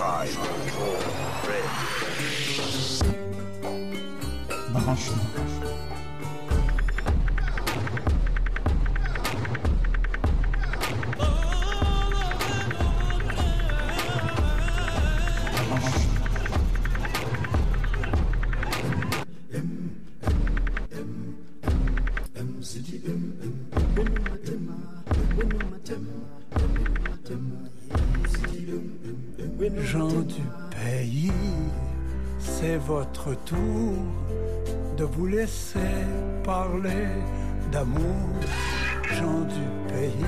five, four, three. Branchement. Laisser parler d'amour. Gens du pays,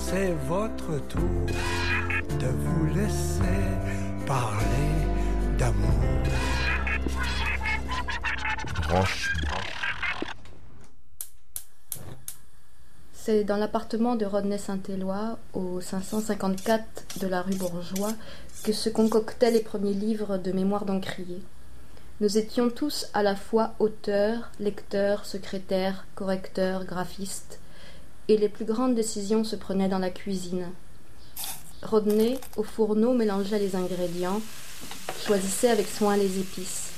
c'est votre tour de vous laisser parler d'amour. C'est dans l'appartement de Rodney Saint-Éloi, au 554 de la rue Bourgeois, que se concoctaient les premiers livres de mémoire d'Encrier. Nous étions tous à la fois auteurs, lecteurs, secrétaires, correcteurs, graphistes, et les plus grandes décisions se prenaient dans la cuisine. Rodney, au fourneau, mélangeait les ingrédients, choisissait avec soin les épices.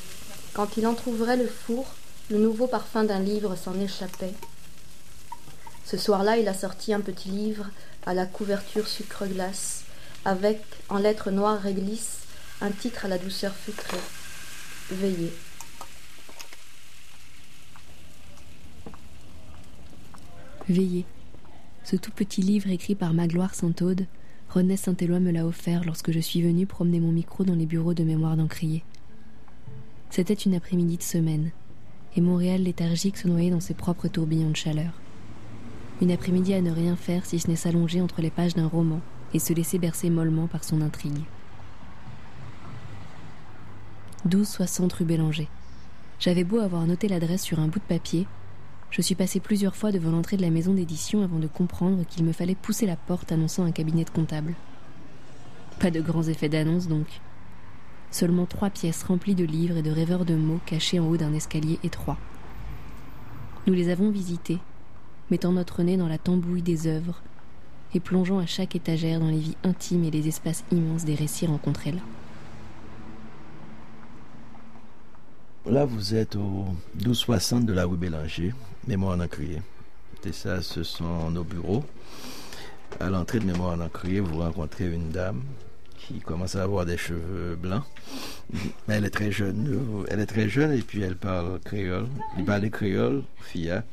Quand il entr'ouvrait le four, le nouveau parfum d'un livre s'en échappait. Ce soir-là, il a sorti un petit livre à la couverture sucre-glace, avec, en lettres noires réglisse, un titre à la douceur sucrée. Veillez. Veillez. Ce tout petit livre écrit par Magloire Saint-Aude, René Saint-Éloi me l'a offert lorsque je suis venue promener mon micro dans les bureaux de mémoire d'Encrier. C'était une après-midi de semaine, et Montréal léthargique se noyait dans ses propres tourbillons de chaleur. Une après-midi à ne rien faire si ce n'est s'allonger entre les pages d'un roman et se laisser bercer mollement par son intrigue. 1260 rue Bélanger. J'avais beau avoir noté l'adresse sur un bout de papier, je suis passé plusieurs fois devant l'entrée de la maison d'édition avant de comprendre qu'il me fallait pousser la porte annonçant un cabinet de comptable. Pas de grands effets d'annonce donc. Seulement trois pièces remplies de livres et de rêveurs de mots cachés en haut d'un escalier étroit. Nous les avons visitées, mettant notre nez dans la tambouille des œuvres et plongeant à chaque étagère dans les vies intimes et les espaces immenses des récits rencontrés là. Là, vous êtes au 1260 de la rue Bélanger, Mémoire en crié. Et ça, ce sont nos bureaux. À l'entrée de Mémoire en crié, vous rencontrez une dame qui commence à avoir des cheveux blancs. Elle est très jeune. Elle est très jeune et puis elle parle créole. Il parle créole, Fia.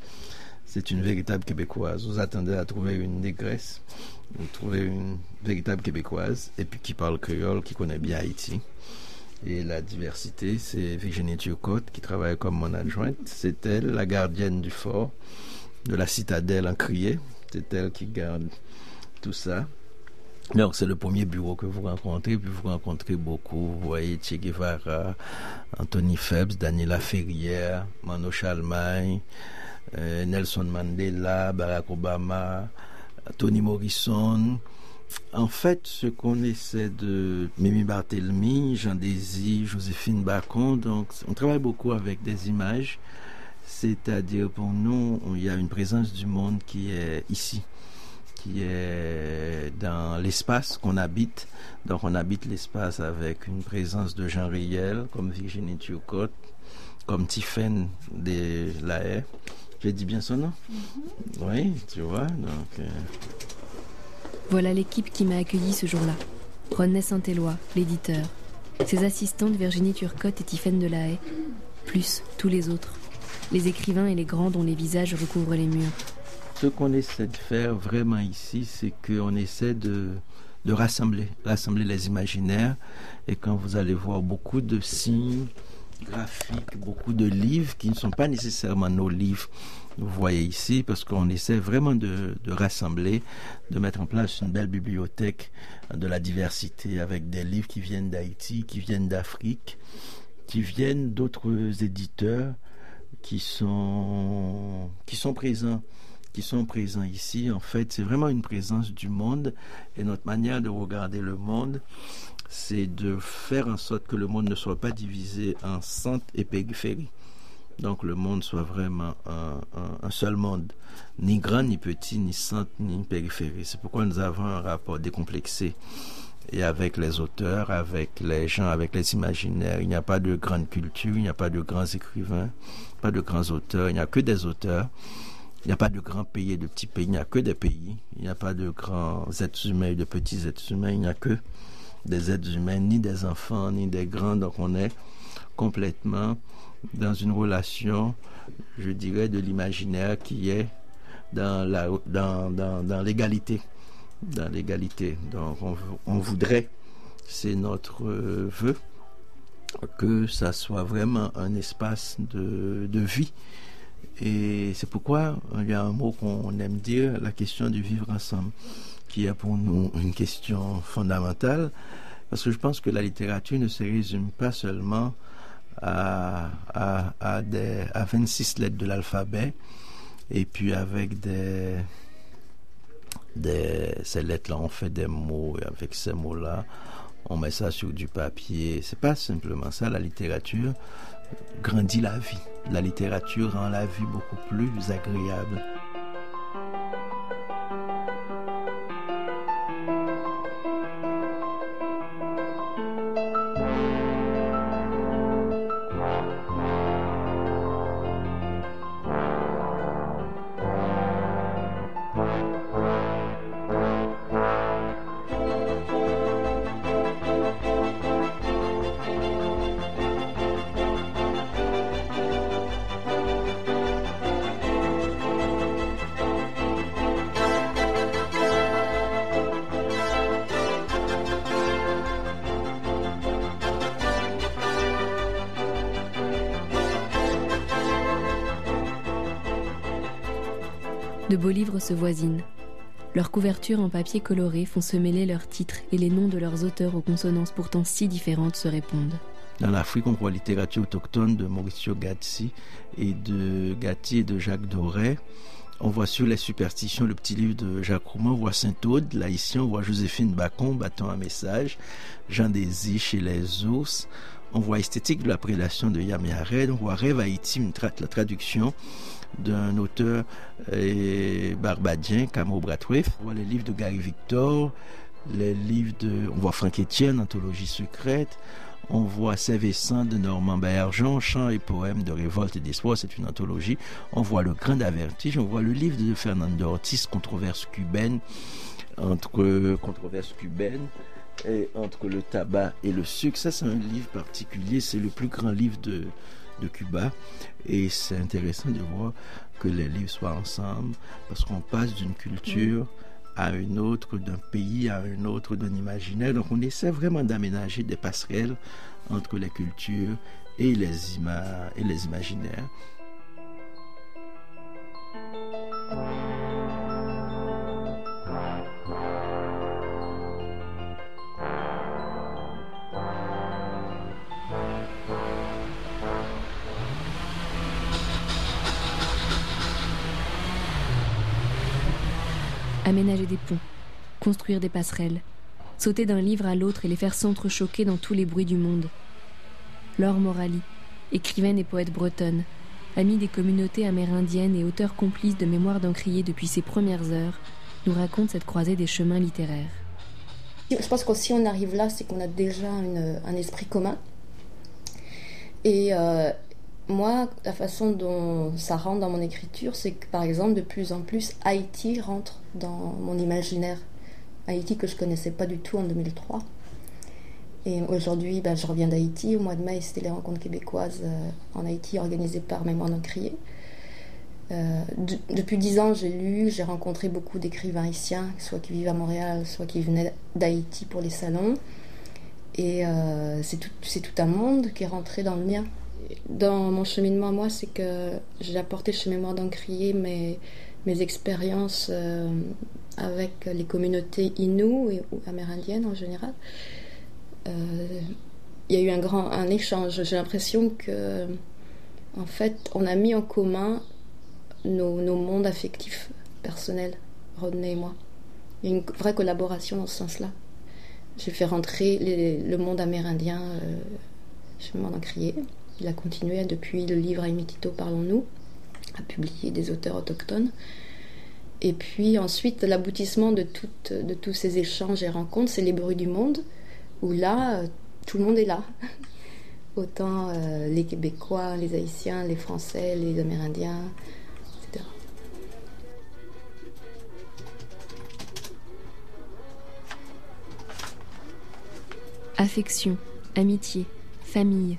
C'est une véritable québécoise. Vous attendez à trouver une négresse. Vous trouvez une véritable québécoise et puis qui parle créole, qui connaît bien Haïti et la diversité, c'est Virginie Turcotte qui travaille comme mon adjointe. C'est elle, la gardienne du fort, de la citadelle en crié. C'est elle qui garde tout ça. Donc, c'est le premier bureau que vous rencontrez, puis vous rencontrez beaucoup. Vous voyez Che Guevara, Anthony Phelps, Daniela Ferrière, Mano Chalmagne, euh, Nelson Mandela, Barack Obama, Tony Morrison, en fait, ce qu'on essaie de Mimi Barthélemy, Jean Désy, Joséphine Bacon, donc on travaille beaucoup avec des images, c'est-à-dire pour nous, il y a une présence du monde qui est ici, qui est dans l'espace qu'on habite. Donc on habite l'espace avec une présence de gens réels comme Virginie Turcotte, comme Tiffaine de La Haye. J'ai dit bien son nom? Mm-hmm. Oui, tu vois, donc... Euh, voilà l'équipe qui m'a accueilli ce jour-là. René Saint-Éloi, l'éditeur, ses assistantes Virginie Turcotte et Tiffaine Delahaye, plus tous les autres, les écrivains et les grands dont les visages recouvrent les murs. Ce qu'on essaie de faire vraiment ici, c'est qu'on essaie de, rassembler, rassembler les imaginaires. Et quand vous allez voir beaucoup de signes graphiques, beaucoup de livres qui ne sont pas nécessairement nos livres, vous voyez ici, parce qu'on essaie vraiment de, rassembler, de mettre en place une belle bibliothèque de la diversité avec des livres qui viennent d'Haïti, qui viennent d'Afrique, qui viennent d'autres éditeurs qui sont, présents qui sont présents ici. En fait, c'est vraiment une présence du monde et notre manière de regarder le monde, c'est de faire en sorte que le monde ne soit pas divisé en centre et périphérie Donc le monde soit vraiment un, seul monde, ni grand, ni petit, ni centre, ni périphérie. C'est pourquoi nous avons un rapport décomplexé et avec les auteurs, avec les gens, avec les imaginaires. Il n'y a pas de grande culture, il n'y a pas de grands écrivains, pas de grands auteurs, il n'y a que des auteurs. Il n'y a pas de grands pays et de petits pays, il n'y a que des pays. Il n'y a pas de grands êtres humains et de petits êtres humains, il n'y a que des êtres humains, ni des enfants, ni des grands. Donc on est complètement dans une relation, je dirais, de l'imaginaire qui est dans la dans, dans, dans l'égalité. Dans l'égalité. Donc on, on voudrait, c'est notre euh, vœu, que ça soit vraiment un espace de, de vie. Et c'est pourquoi il y a un mot qu'on aime dire, la question du vivre ensemble, qui est pour nous une question fondamentale, parce que je pense que la littérature ne se résume pas seulement à, à, à, des, à 26 lettres de l'alphabet et puis avec des, des ces lettres-là, on fait des mots et avec ces mots-là, on met ça sur du papier. C'est pas simplement ça, la littérature grandit la vie. La littérature rend la vie beaucoup plus agréable. De beaux livres se voisinent. Leurs couvertures en papier coloré font se mêler leurs titres et les noms de leurs auteurs aux consonances pourtant si différentes se répondent. Dans l'Afrique, on voit littérature autochtone de Mauricio Gatti et de Gatti et de Jacques Doré. On voit sur les superstitions le petit livre de Jacques Roumain, on voit Saint-Aude, là ici on voit Joséphine Bacon battant un message, Jean Désir chez les ours, on voit Esthétique de la prédation de Yami on voit Rêve Haïti, la traduction d'un auteur euh, barbadien, Camo Bratwef. On voit les livres de Gary Victor, les livres de... On voit Franck Etienne, Anthologie secrète. On voit Saint-Vincent de Normand Bergeon, Chants et poèmes de révolte et d'espoir, c'est une anthologie. On voit Le Grain d'Avertige, on voit le livre de Fernando Ortiz, Controverse cubaine, entre controverse cubaine et entre le tabac et le sucre. Ça, c'est un livre particulier, c'est le plus grand livre de, Cuba. Et c'est intéressant de voir que les livres soient ensemble parce qu'on passe d'une culture à une autre, d'un pays à un autre, d'un imaginaire. Donc on essaie vraiment d'aménager des passerelles entre les cultures et les, ima et les imaginaires. Aménager des ponts, construire des passerelles, sauter d'un livre à l'autre et les faire s'entrechoquer dans tous les bruits du monde. Laure Morali, écrivaine et poète bretonne, amie des communautés amérindiennes et auteur complice de Mémoire d'Encrier depuis ses premières heures, nous raconte cette croisée des chemins littéraires. Je pense que on arrive là, c'est qu'on a déjà un esprit commun. Et, euh, moi, la façon dont ça rentre dans mon écriture, c'est que par exemple, de plus en plus, Haïti rentre dans mon imaginaire. Haïti que je connaissais pas du tout en 2003. Et aujourd'hui, ben, je reviens d'Haïti. Au mois de mai, c'était les rencontres québécoises euh, en Haïti organisées par Mémoire. Euh, depuis dix ans, j'ai lu, j'ai rencontré beaucoup d'écrivains haïtiens, soit qui vivent à Montréal, soit qui venaient d'Haïti pour les salons. Et euh, c'est tout, un monde qui est rentré dans le mien dans mon cheminement, moi, c'est que j'ai apporté chez Mémoire d'Encrier mes, expériences euh, avec les communautés Innu et, ou amérindiennes en général. Euh, il y a eu un grand un échange. J'ai l'impression que, en fait, on a mis en commun nos, mondes affectifs personnels, Rodney et moi. Il y a une vraie collaboration dans ce sens-là. J'ai fait rentrer le monde amérindien euh, chez Mémoire d'Encrier Il a continué depuis le livre Aimitito Parlons-nous à publier des auteurs autochtones. Et puis ensuite, l'aboutissement de, de tous ces échanges et rencontres, c'est les bruits du monde, où là, tout le monde est là. Autant euh, les Québécois, les Haïtiens, les Français, les Amérindiens, etc. Affection, amitié, famille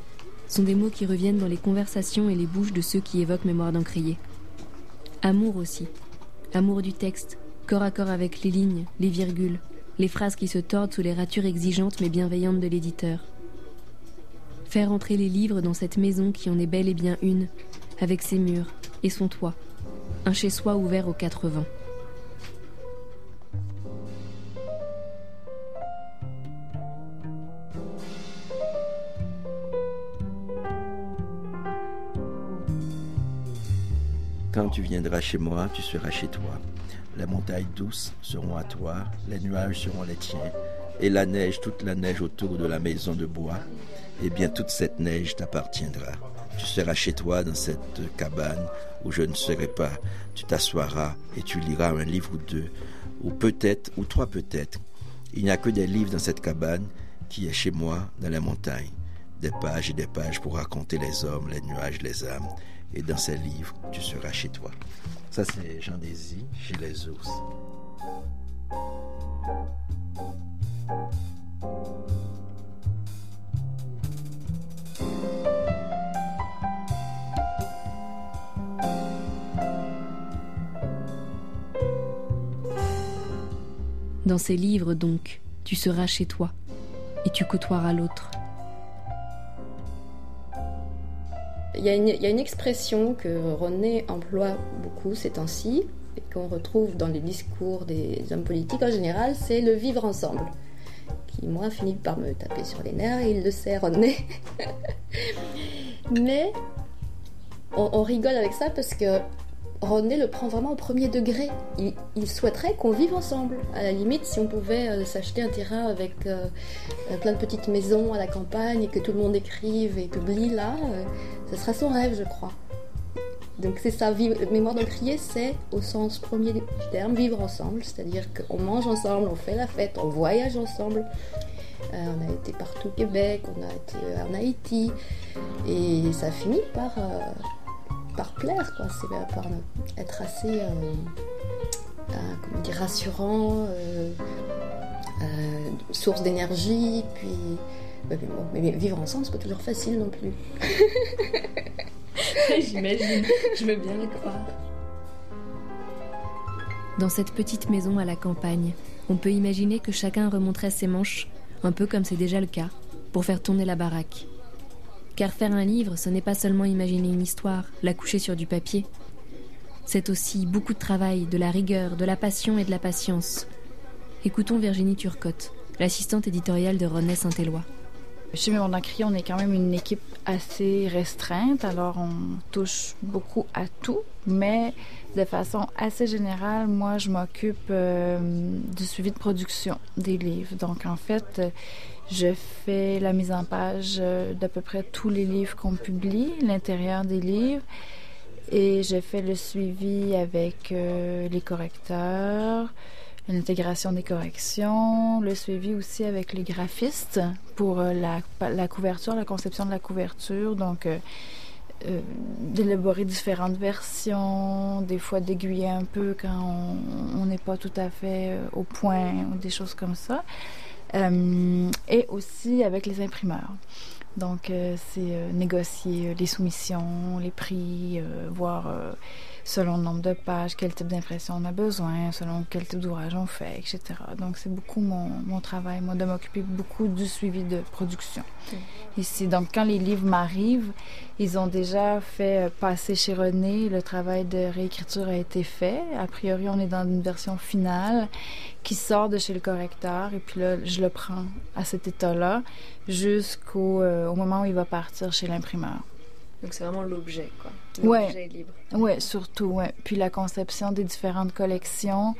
sont des mots qui reviennent dans les conversations et les bouches de ceux qui évoquent Mémoire d'Encrier. Amour aussi. Amour du texte, corps à corps avec les lignes, les virgules, les phrases qui se tordent sous les ratures exigeantes mais bienveillantes de l'éditeur. Faire entrer les livres dans cette maison qui en est bel et bien une, avec ses murs et son toit, un chez-soi ouvert aux quatre vents. Tu viendras chez moi, tu seras chez toi. Les montagnes douces seront à toi, les nuages seront les tiens, et la neige, toute la neige autour de la maison de bois, eh bien toute cette neige t'appartiendra. Tu seras chez toi dans cette cabane où je ne serai pas. Tu t'assoiras et tu liras un livre ou deux, ou peut-être, ou trois peut-être. Il n'y a que des livres dans cette cabane qui est chez moi dans la montagne. Des pages et des pages pour raconter les hommes, les nuages, les âmes et dans ces livres, tu seras chez toi. Ça, c'est Jean Désy chez les ours. Dans ces livres, donc, tu seras chez toi et tu côtoieras l'autre. Il y, a une, expression que René emploie beaucoup ces temps-ci et qu'on retrouve dans les discours des hommes politiques en général, c'est le vivre ensemble. Qui, moi, finit par me taper sur les nerfs et il le sait, René. Mais on, rigole avec ça parce que René le prend vraiment au premier degré. Il, souhaiterait qu'on vive ensemble. À la limite, si on pouvait euh, s'acheter un terrain avec euh, euh, plein de petites maisons à la campagne et que tout le monde écrive et publie là, ce sera son rêve, je crois. Donc c'est ça, mémoire d'encrier, c'est au sens premier du terme, vivre ensemble, c'est-à-dire qu'on mange ensemble, on fait la fête, on voyage ensemble. on a été partout au Québec, on a été en Haïti, et ça finit par par plaire, quoi. C'est par être assez, euh, euh, comment dire, rassurant, euh, source d'énergie, puis. Mais, bon, mais vivre ensemble, c'est pas toujours facile non plus. J'imagine, je veux bien le croire. Dans cette petite maison à la campagne, on peut imaginer que chacun remonterait ses manches, un peu comme c'est déjà le cas, pour faire tourner la baraque. Car faire un livre, ce n'est pas seulement imaginer une histoire, la coucher sur du papier. C'est aussi beaucoup de travail, de la rigueur, de la passion et de la patience. Écoutons Virginie Turcotte, l'assistante éditoriale de René Saint-Éloi. Chez Mémoire d'Encrier, on est quand même une équipe assez restreinte, alors on touche beaucoup à tout, mais de façon assez générale, moi, je m'occupe euh, du suivi de production des livres. Donc, en fait, je fais la mise en page euh, d'à peu près tous les livres qu'on publie, l'intérieur des livres, et je fais le suivi avec euh, les correcteurs, l'intégration des corrections, le suivi aussi avec les graphistes pour euh, la, couverture, la conception de la couverture, donc d'élaborer différentes versions, des fois d'aiguiller un peu quand on n'est pas tout à fait au point ou des choses comme ça. Euh, et aussi avec les imprimeurs. Donc, euh, c'est euh, négocier les soumissions, les prix, voir selon le nombre de pages, quel type d'impression on a besoin, selon quel type d'ouvrage on fait, etc. Donc, c'est beaucoup mon, mon, travail, moi, de m'occuper beaucoup du suivi de production. Ici, donc, quand les livres m'arrivent, ils ont déjà fait passer chez René, le travail de réécriture a été fait. A priori, on est dans une version finale qui sort de chez le correcteur et puis là, je le prends à cet état-là jusqu'au euh, au moment où il va partir chez l'imprimeur. Donc c'est vraiment l'objet, quoi. Libre. Ouais, surtout, ouais. Puis la conception des différentes collections.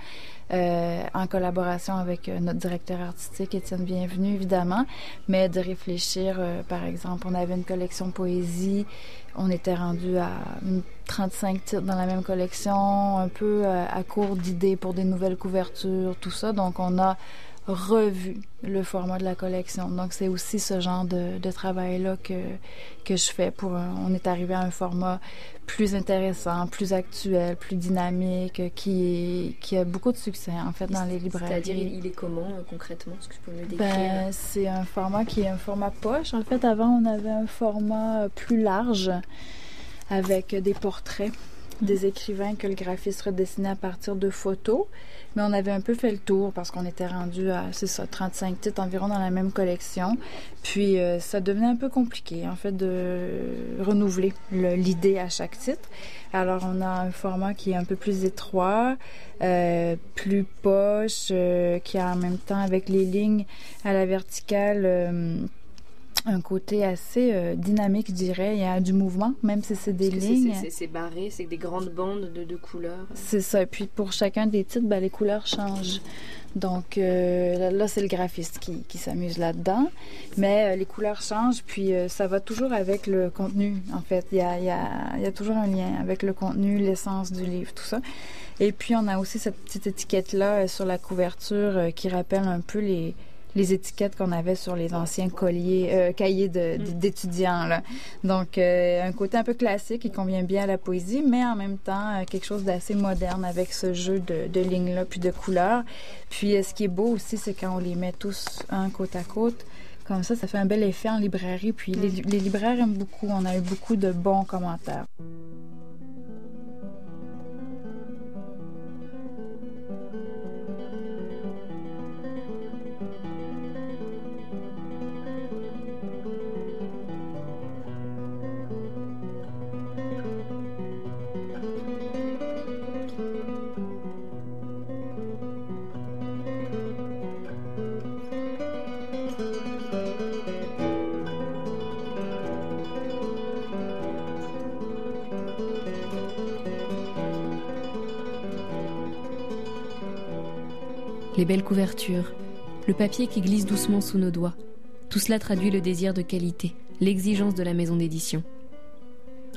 en collaboration avec notre directeur artistique, Étienne Bienvenu, évidemment, mais de réfléchir, par exemple, on avait une collection poésie, on était rendu à 35 titres dans la même collection, un peu à court d'idées pour des nouvelles couvertures, tout ça. Donc, on a revu le format de la collection. Donc, c'est aussi ce genre de, de travail-là que, que je fais pour... on est arrivé à un format plus intéressant, plus actuel, plus dynamique, qui, est, qui a beaucoup de succès, en fait, dans les librairies. C'est-à-dire, il est comment, euh, concrètement? Est-ce que tu peux me le décrire? Ben, c'est un format qui est un format poche. En fait, avant, on avait un format plus large avec des portraits des écrivains que le graphiste redessinait à partir de photos. Mais on avait un peu fait le tour parce qu'on était rendu à, c'est ça, 35 titres environ dans la même collection. Puis euh, ça devenait un peu compliqué, en fait, de renouveler l'idée à chaque titre. Alors on a un format qui est un peu plus étroit, euh, plus poche, euh, qui a en même temps avec les lignes à la verticale un côté assez euh, dynamique, je dirais. Il y a du mouvement, même si c'est des lignes. C'est barré, c'est des grandes bandes de, de couleurs. C'est ça. Et puis pour chacun des titres, ben, les couleurs changent. Donc euh, là, c'est le graphiste qui, qui s'amuse là-dedans. Mais euh, les couleurs changent, puis ça va toujours avec le contenu, en fait. Il y a, il y a, il y a toujours un lien avec le contenu, l'essence du livre, tout ça. Et puis on a aussi cette petite étiquette-là sur la couverture qui rappelle un peu les les étiquettes qu'on avait sur les anciens colliers, euh, cahiers mm. d'étudiants. Donc, euh, un côté un peu classique qui convient bien à la poésie, mais en même temps, euh, quelque chose d'assez moderne avec ce jeu de, de lignes-là, puis de couleurs. Puis, ce qui est beau aussi, c'est quand on les met tous un côte à côte. Comme ça, ça fait un bel effet en librairie. Puis, les, mm. les libraires aiment beaucoup. On a eu beaucoup de bons commentaires. Les belles couvertures, le papier qui glisse doucement sous nos doigts. Tout cela traduit le désir de qualité, l'exigence de la maison d'édition.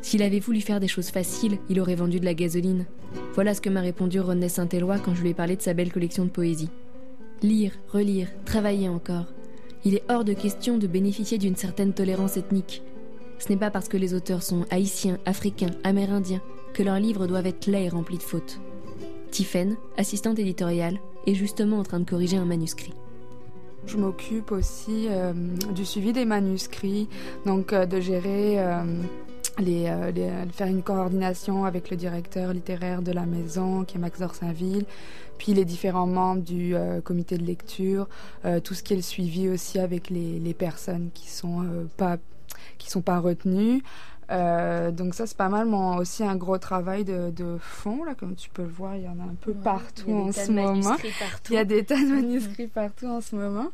S'il avait voulu faire des choses faciles, il aurait vendu de la gasoline. Voilà ce que m'a répondu René Saint-Éloi quand je lui ai parlé de sa belle collection de poésie. Lire, relire, travailler encore. Il est hors de question de bénéficier d'une certaine tolérance ethnique. Ce n'est pas parce que les auteurs sont haïtiens, africains, amérindiens que leurs livres doivent être laids et remplis de fautes. Tiphaine, assistante éditoriale, est justement en train de corriger un manuscrit. Je m'occupe aussi euh, du suivi des manuscrits, donc euh, de gérer, euh, les, faire une coordination avec le directeur littéraire de la maison, qui est Max Dorsainville, puis les différents membres du comité de lecture, tout ce qui est le suivi aussi avec les, les personnes qui sont qui sont pas retenues. Euh, donc ça c'est pas mal, mais aussi un gros travail de, de, fond là, comme tu peux le voir, il y en a un peu partout en ce moment. Il y a des tas de manuscrits partout en ce moment.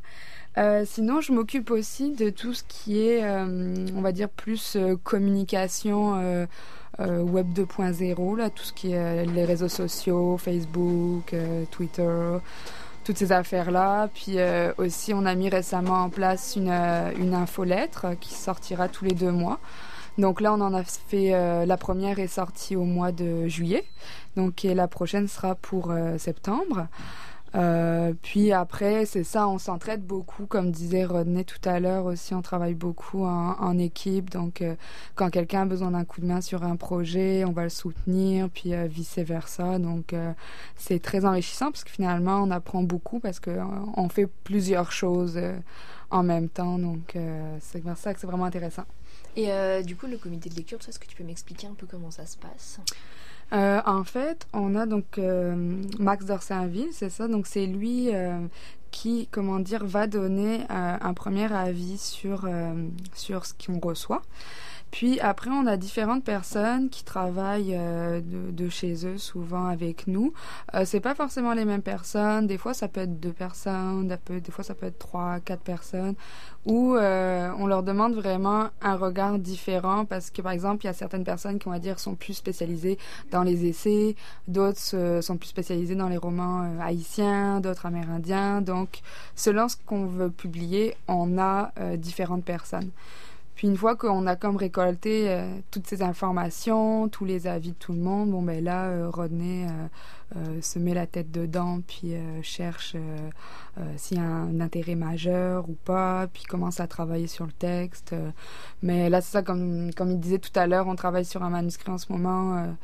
Euh, sinon, je m'occupe aussi de tout ce qui est, euh, on va dire, plus communication web 2.0, là, tout ce qui est les réseaux sociaux, Facebook, Twitter, toutes ces affaires-là. Puis aussi, on a mis récemment en place une, une infolettre qui sortira tous les deux mois. Donc là, on en a fait. Euh, la première est sortie au mois de juillet. Donc et la prochaine sera pour euh, septembre. Euh, puis après, c'est ça, on s'entraide beaucoup, comme disait Rodney tout à l'heure aussi, on travaille beaucoup en, en équipe. Donc, euh, quand quelqu'un a besoin d'un coup de main sur un projet, on va le soutenir, puis euh, vice versa. Donc, c'est très enrichissant parce que finalement, on apprend beaucoup parce que on fait plusieurs choses en même temps. Donc, c'est pour ça que c'est vraiment intéressant. Et euh, du coup, le comité de lecture, est-ce que tu peux m'expliquer un peu comment ça se passe? Euh, en fait, on a donc euh, Max Dorsainville, c'est ça? Donc c'est lui euh, qui, comment dire, va donner euh, un premier avis sur sur ce qu'on reçoit. Puis après, on a différentes personnes qui travaillent euh, de, chez eux, souvent avec nous. Euh, c'est pas forcément les mêmes personnes. Des fois, ça peut être deux personnes, des fois, ça peut être trois, quatre personnes. Où euh, on leur demande vraiment un regard différent parce que, par exemple, il y a certaines personnes qui, on va dire, sont plus spécialisées dans les essais, d'autres sont plus spécialisées dans les romans euh, haïtiens, d'autres amérindiens. Donc, selon ce qu'on veut publier, on a différentes personnes. Puis une fois qu'on a comme récolté euh, toutes ces informations, tous les avis de tout le monde, bon ben là, euh, Rodney euh, se met la tête dedans, puis cherche s'il y a un intérêt majeur ou pas, puis commence à travailler sur le texte. mais là, c'est ça, comme, comme il disait tout à l'heure, on travaille sur un manuscrit en ce moment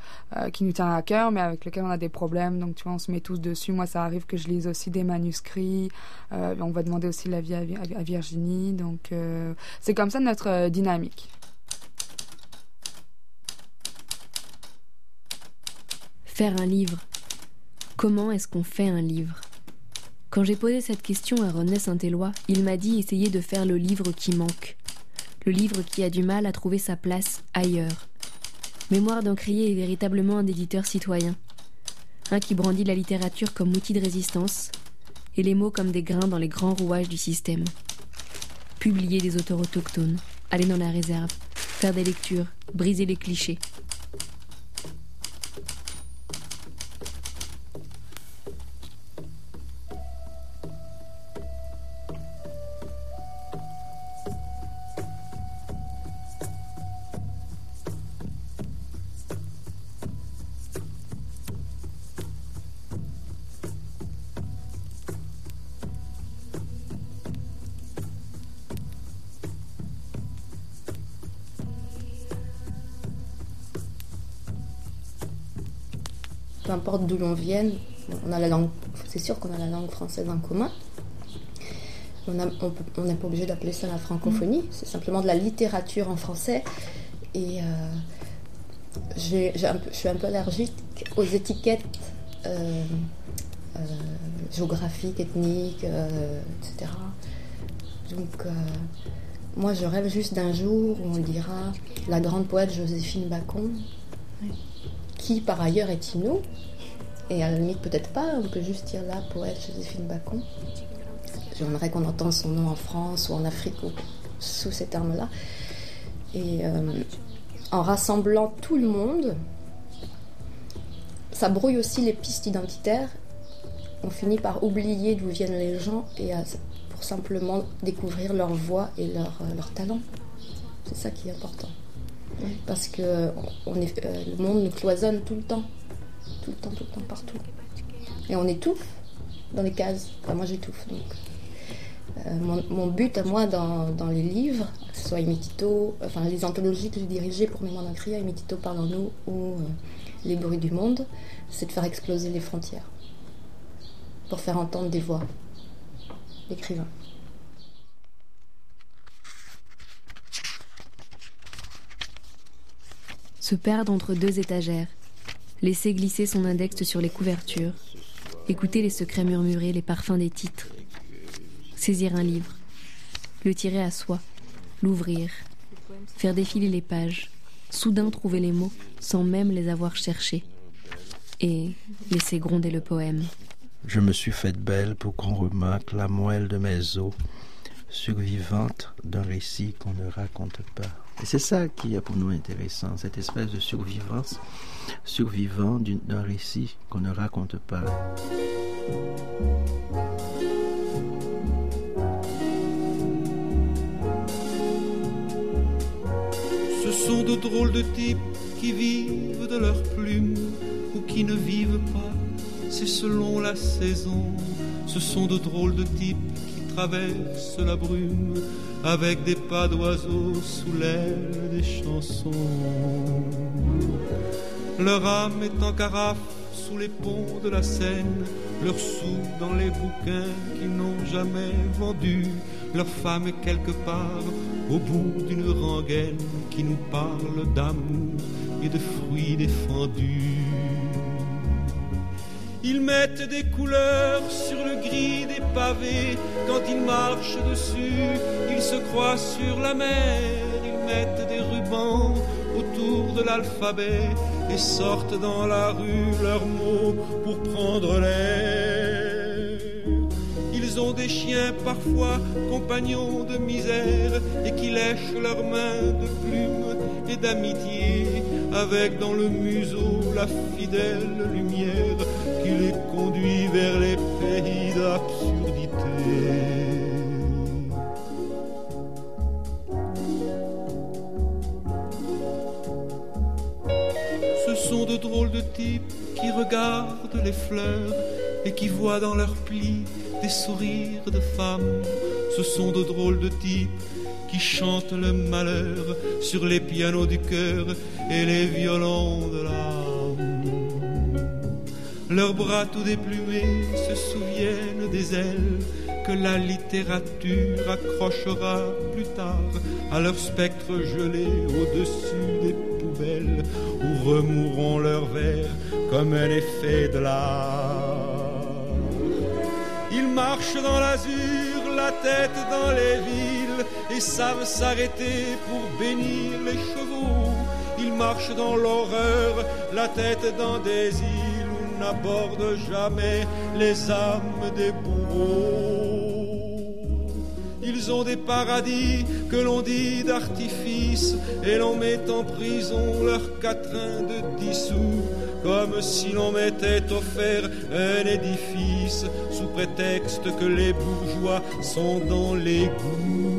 qui nous tient à cœur, mais avec lequel on a des problèmes. Donc, tu vois, on se met tous dessus. Moi, ça arrive que je lise aussi des manuscrits. on va demander aussi l'avis à, à, Virginie. Donc, c'est comme ça notre dynamique. Faire un livre. Comment est-ce qu'on fait un livre? Quand j'ai posé cette question à René Saint-Éloi, il m'a dit essayer de faire le livre qui manque, le livre qui a du mal à trouver sa place ailleurs. Mémoire d'Encrier est véritablement un éditeur citoyen, un qui brandit la littérature comme outil de résistance et les mots comme des grains dans les grands rouages du système. Publier des auteurs autochtones, aller dans la réserve, faire des lectures, briser les clichés. Peu importe d'où l'on vienne, on a la langue, c'est sûr qu'on a la langue française en commun. On n'est pas obligé d'appeler ça la francophonie, mm. c'est simplement de la littérature en français. Et euh, je suis un peu allergique aux étiquettes euh, euh, géographiques, ethniques, etc. Donc, moi, je rêve juste d'un jour où on dira la grande poète Joséphine Bacon qui par ailleurs est Inou, et à la limite peut-être pas, on peut juste dire là, poète Joséphine Bacon. J'aimerais qu'on entende son nom en France ou en Afrique ou sous ces termes-là. Et euh, en rassemblant tout le monde, ça brouille aussi les pistes identitaires. On finit par oublier d'où viennent les gens et pour simplement découvrir leur voix et leur, euh, leur talent. C'est ça qui est important. Parce que on est, euh, le monde nous cloisonne tout le temps. Tout le temps, tout le temps, partout. Et on étouffe dans les cases. Enfin, moi, j'étouffe. Donc, euh, mon, but à moi dans, dans, les livres, que ce soit Imitito, enfin les anthologies que j'ai dirigées pour Mémoire d'un cri, Imitito Parlons-nous ou euh, Les bruits du monde, c'est de faire exploser les frontières. Pour faire entendre des voix d'écrivains. Se perdre entre deux étagères, laisser glisser son index sur les couvertures, écouter les secrets murmurés, les parfums des titres, saisir un livre, le tirer à soi, l'ouvrir, faire défiler les pages, soudain trouver les mots sans même les avoir cherchés, et laisser gronder le poème. Je me suis faite belle pour qu'on remarque la moelle de mes os, survivante d'un récit qu'on ne raconte pas. Et c'est ça qui est pour nous intéressant, cette espèce de survivance, survivant d'un récit qu'on ne raconte pas. Ce sont de drôles de types qui vivent de leurs plumes ou qui ne vivent pas, c'est selon la saison. Ce sont de drôles de types qui traversent la brume avec des pas d'oiseaux sous l'aile des chansons. Leur âme est en carafe sous les ponts de la Seine, leur sou dans les bouquins qu'ils n'ont jamais vendus, leur femme est quelque part au bout d'une rengaine qui nous parle d'amour et de fruits défendus. Ils mettent des couleurs sur le gris des pavés. Quand ils marchent dessus, ils se croient sur la mer. Ils mettent des rubans autour de l'alphabet et sortent dans la rue leurs mots pour prendre l'air. Ils ont des chiens parfois compagnons de misère et qui lèchent leurs mains de plumes d'amitié avec dans le museau la fidèle lumière qui les conduit vers les pays d'absurdité. Ce sont de drôles de types qui regardent les fleurs et qui voient dans leurs plis des sourires de femmes. Ce sont de drôles de types qui chantent le malheur sur les pianos du cœur et les violons de l'âme. Leurs bras tout déplumés se souviennent des ailes que la littérature accrochera plus tard à leur spectre gelé au-dessus des poubelles où remourront leurs vers comme un effet de l'art. Ils marchent dans l'azur, la tête dans les villes et savent s'arrêter pour bénir les chevaux. Ils marchent dans l'horreur, la tête dans des îles où n'abordent jamais les âmes des bourreaux. Ils ont des paradis que l'on dit d'artifice et l'on met en prison leur quatrain de dissous comme si l'on m'était offert un édifice sous prétexte que les bourgeois sont dans l'égout.